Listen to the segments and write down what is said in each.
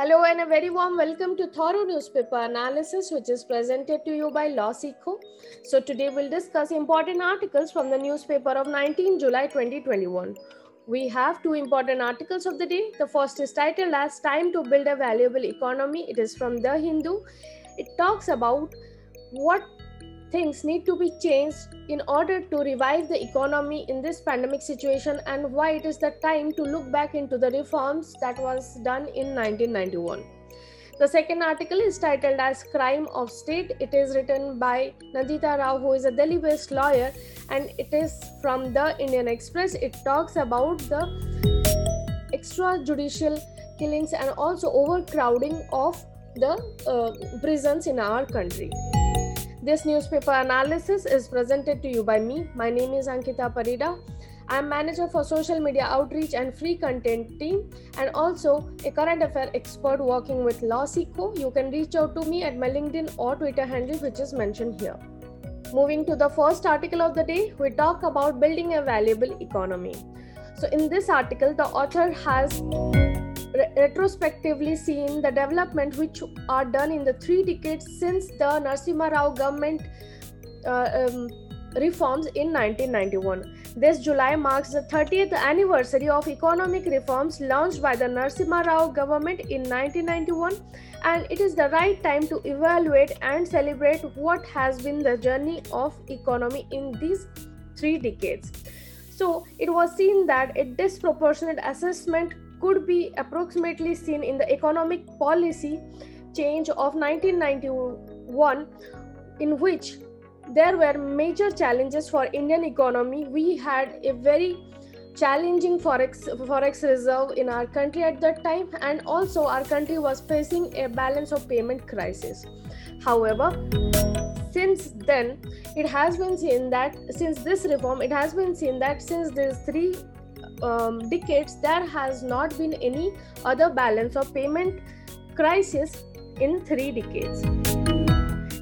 Hello and a very warm welcome to Thorough Newspaper Analysis, which is presented to you by LawSikho. So today we'll discuss important articles from the newspaper of 19 July 2021. We have two important articles of the day. The first is titled as Time to Build a Valuable Economy. It is from The Hindu. It talks about what things need to be changed in order to revive the economy in this pandemic situation and why it is the time to look back into the reforms that was done in 1991 the second article is titled as crime of state. It is written by nandita rao who is a delhi based lawyer and it is from the indian express. It talks about the extrajudicial killings and also overcrowding of the uh, prisons in our country this newspaper analysis is presented to you by me. My name is Ankita Parida. I am manager for social media outreach and free content team and also a current affair expert working with LawSikho. You can reach out to me at my LinkedIn or Twitter handle which is mentioned here. Moving to the first article of the day, we talk about building a valuable economy. So in this article, the author has retrospectively seen the development which are done in the three decades since the Narasimha Rao government uh, um, reforms in 1991. This July marks the 30th anniversary of economic reforms launched by the Narasimha Rao government in 1991 and it is the right time to evaluate and celebrate what has been the journey of economy in these three decades. So it was seen that a disproportionate assessment could be approximately seen in the economic policy change of 1991 in which there were major challenges for indian economy. We had a very challenging forex forex reserve in our country at that time and also our country was facing a balance of payment crisis. However since then it has been seen that since this reform it has been seen that since these three um, decades, there has not been any other balance of payment crisis in three decades.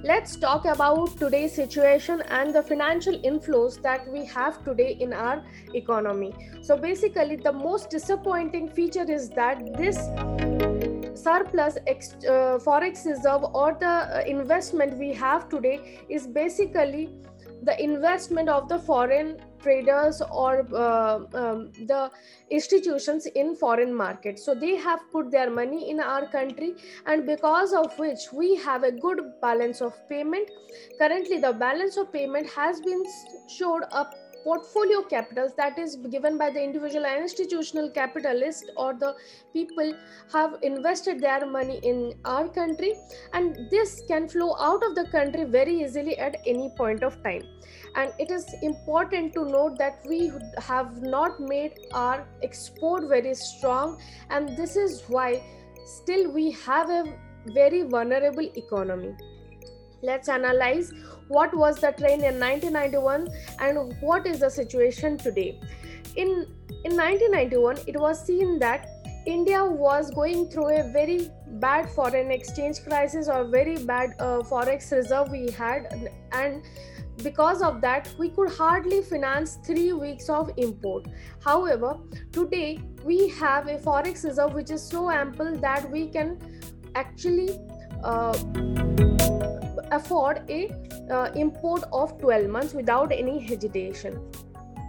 Let's talk about today's situation and the financial inflows that we have today in our economy. So, basically, the most disappointing feature is that this surplus ex- uh, forex reserve or the uh, investment we have today is basically the investment of the foreign traders or uh, um, the institutions in foreign markets. So they have put their money in our country and because of which we have a good balance of payment. Currently the balance of payment has been showed up portfolio capitals that is given by the individual and institutional capitalist or the people have invested their money in our country. And this can flow out of the country very easily at any point of time. And it is important to note that we have not made our export very strong. And this is why still we have a very vulnerable economy let's analyze what was the trend in 1991 and what is the situation today. In in 1991 it was seen that india was going through a very bad foreign exchange crisis or very bad uh, forex reserve we had and because of that we could hardly finance 3 weeks of import. However today we have a forex reserve which is so ample that we can actually uh, afford a uh, import of 12 months without any hesitation.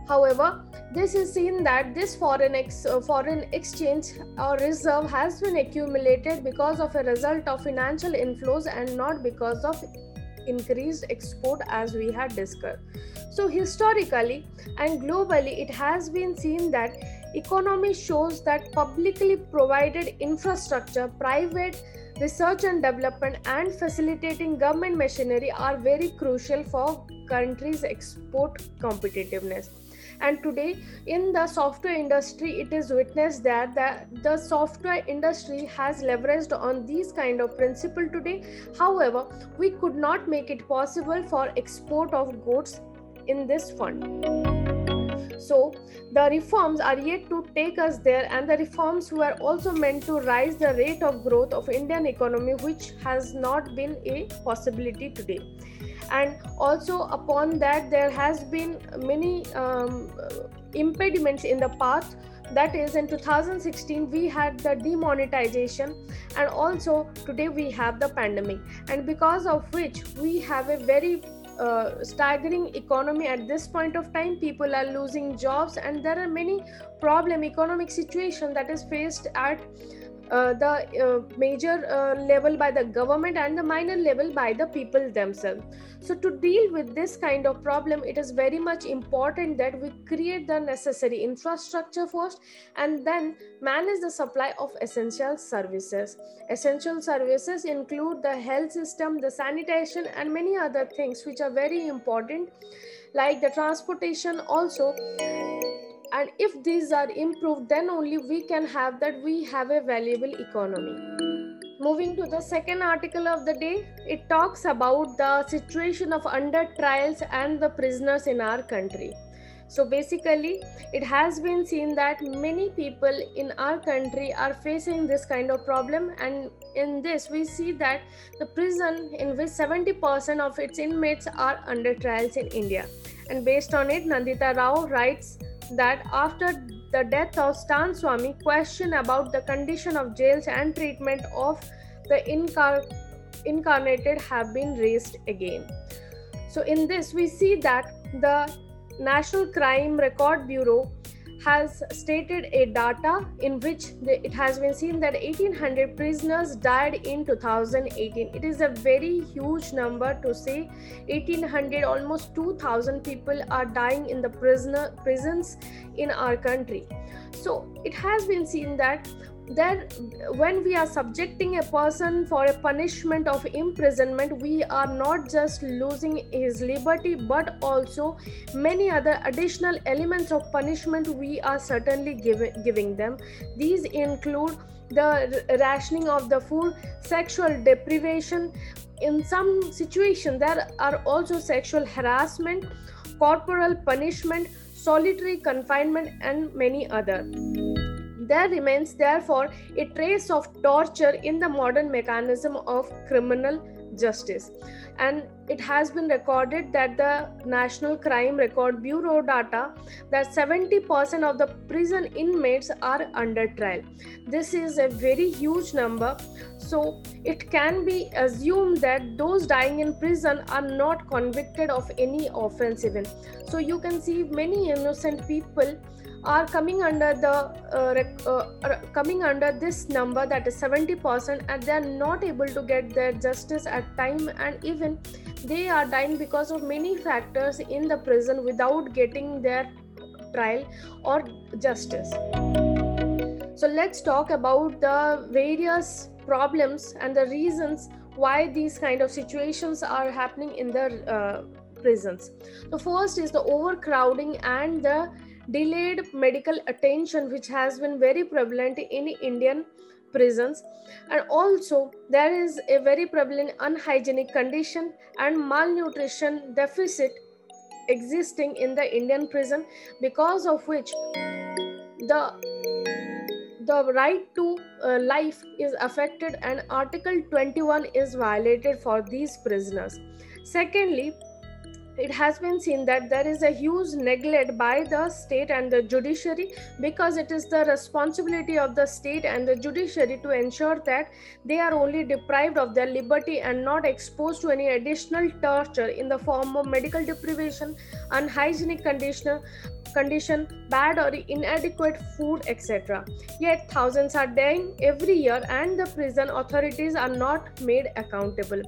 However this is seen that this foreign ex, uh, foreign exchange or reserve has been accumulated because of a result of financial inflows and not because of increased export as we had discussed. So historically and globally it has been seen that economy shows that publicly provided infrastructure private research and development and facilitating government machinery are very crucial for countries export competitiveness. And today in the software industry it is witnessed that the, the software industry has leveraged on these kind of principle today. However we could not make it possible for export of goods in this fund so the reforms are yet to take us there, and the reforms were also meant to rise the rate of growth of Indian economy, which has not been a possibility today. And also upon that, there has been many um, impediments in the path that is in 2016 we had the demonetization and also today we have the pandemic and because of which we have a very uh, staggering economy at this point of time people are losing jobs and there are many problem economic situation that is faced at uh, the uh, major uh, level by the government and the minor level by the people themselves. So to deal with this kind of problem it is very much important that we create the necessary infrastructure first and then manage the supply of essential services. Essential services include the health system the sanitation and many other things which are very important like the transportation also and if these are improved then only we can have that we have a valuable economy. Moving to the second article of the day it talks about the situation of under trials and the prisoners in our country. So basically it has been seen that many people in our country are facing this kind of problem and in this we see that the prison in which 70% of its inmates are under trials in india. And based on it nandita rao writes that after the death of Stan Swami, question about the condition of jails and treatment of the incar- incarnated have been raised again. So, in this, we see that the National Crime Record Bureau has stated a data in which the, it has been seen that 1800 prisoners died in 2018 it is a very huge number to say 1800 almost 2000 people are dying in the prisoner prisons in our country. So it has been seen that that when we are subjecting a person for a punishment of imprisonment we are not just losing his liberty but also many other additional elements of punishment we are certainly giving giving them. These include the rationing of the food sexual deprivation. In some situations there are also sexual harassment corporal punishment solitary confinement and many other there remains, therefore, a trace of torture in the modern mechanism of criminal justice. And it has been recorded that the National Crime Record Bureau data that 70% of the prison inmates are under trial. This is a very huge number. So it can be assumed that those dying in prison are not convicted of any offense even. So you can see many innocent people are coming under the uh, rec- uh, coming under this number that is 70% and they are not able to get their justice at time and even they are dying because of many factors in the prison without getting their trial or justice. So let's talk about the various problems and the reasons why these kind of situations are happening in the uh, prisons. The first is the overcrowding and the delayed medical attention which has been very prevalent in indian prisons. And also there is a very prevalent unhygienic condition and malnutrition deficit existing in the indian prison because of which the the right to uh, life is affected and article 21 is violated for these prisoners. Secondly it has been seen that there is a huge neglect by the state and the judiciary because it is the responsibility of the state and the judiciary to ensure that they are only deprived of their liberty and not exposed to any additional torture in the form of medical deprivation unhygienic condition condition, bad or inadequate food, etc. Yet thousands are dying every year and the prison authorities are not made accountable.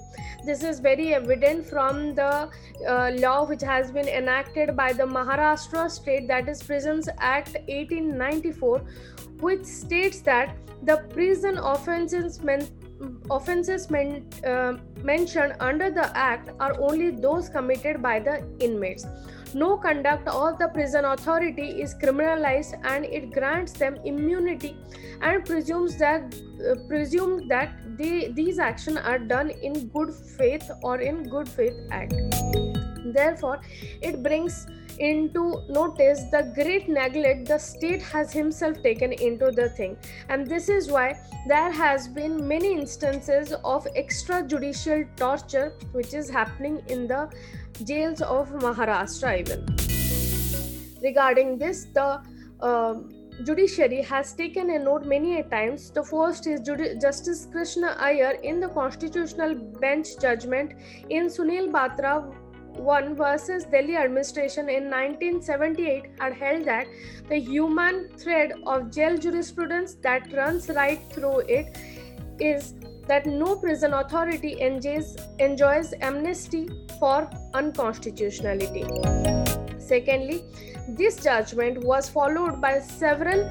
This is very evident from the uh, law which has been enacted by the Maharashtra state that is Prisons Act 1894 which states that the prison offenses meant offenses men, uh, mentioned under the act are only those committed by the inmates. No conduct of the prison authority is criminalized and it grants them immunity and presumes that uh, presumes that they, these actions are done in good faith or in good faith act therefore it brings into notice the great neglect the state has himself taken into the thing and this is why there has been many instances of extrajudicial torture which is happening in the jails of Maharashtra even. Regarding this, the uh, judiciary has taken a note many a times. The first is Judi- Justice Krishna Iyer in the Constitutional Bench judgment in Sunil Batra 1 versus Delhi administration in 1978 had held that the human thread of jail jurisprudence that runs right through it is that no prison authority enjoys, enjoys amnesty for unconstitutionality. Secondly, this judgment was followed by several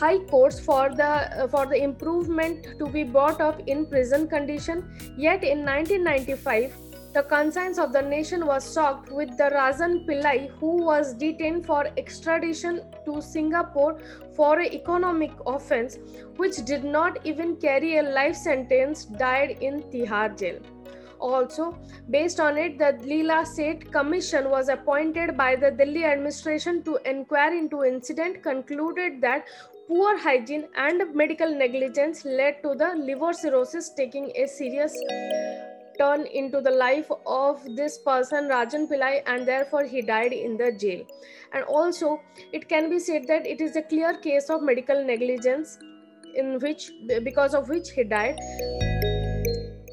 high courts for the uh, for the improvement to be brought up in prison condition yet in 1995 the conscience of the nation was shocked with the Rajan Pillai, who was detained for extradition to Singapore for an economic offense, which did not even carry a life sentence, died in Tihar jail. Also, based on it, the Leela Seth Commission was appointed by the Delhi administration to inquire into incident, concluded that poor hygiene and medical negligence led to the liver cirrhosis taking a serious turn into the life of this person rajan pillai and therefore he died in the jail. And also it can be said that it is a clear case of medical negligence in which because of which he died.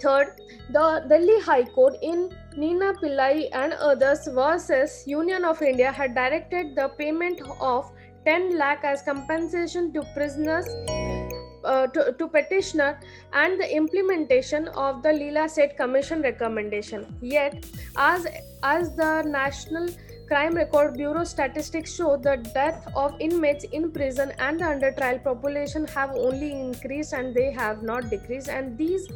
Third the delhi high court in Nina Pillai and others versus Union of India had directed the payment of 10 lakh as compensation to prisoners uh, to, to, petitioner and the implementation of the Leela Seth Commission recommendation. Yet, as as the National Crime Record Bureau statistics show, the death of inmates in prison and the under trial population have only increased and they have not decreased, and these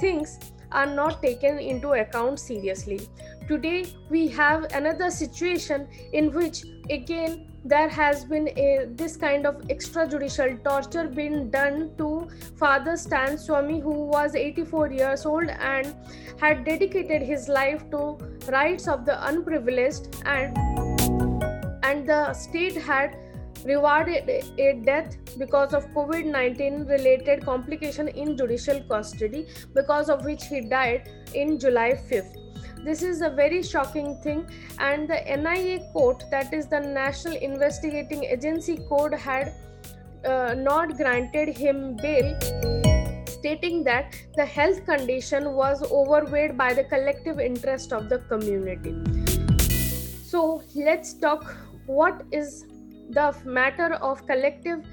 things are not taken into account seriously. Today, we have another situation in which, again, there has been a this kind of extrajudicial torture being done to Father Stan Swami, who was 84 years old and had dedicated his life to rights of the unprivileged, and and the state had rewarded a death because of COVID 19 related complication in judicial custody, because of which he died in July 5th. This is a very shocking thing, and the NIA court, that is the National Investigating Agency Code, had uh, not granted him bail, stating that the health condition was overweighed by the collective interest of the community. So, let's talk what is the matter of collective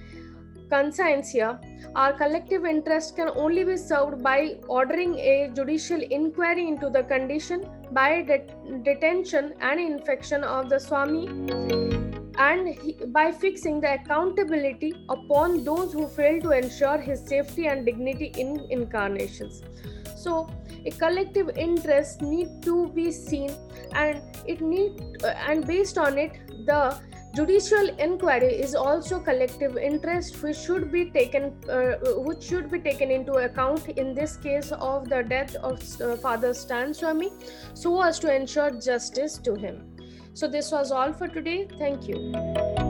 conscience here, our collective interest can only be served by ordering a judicial inquiry into the condition by det- detention and infection of the Swami and he, by fixing the accountability upon those who fail to ensure his safety and dignity in incarnations. So, a collective interest need to be seen and it need uh, and based on it the judicial inquiry is also collective interest which should be taken uh, which should be taken into account in this case of the death of uh, father stan swami so as to ensure justice to him. So this was all for today. Thank you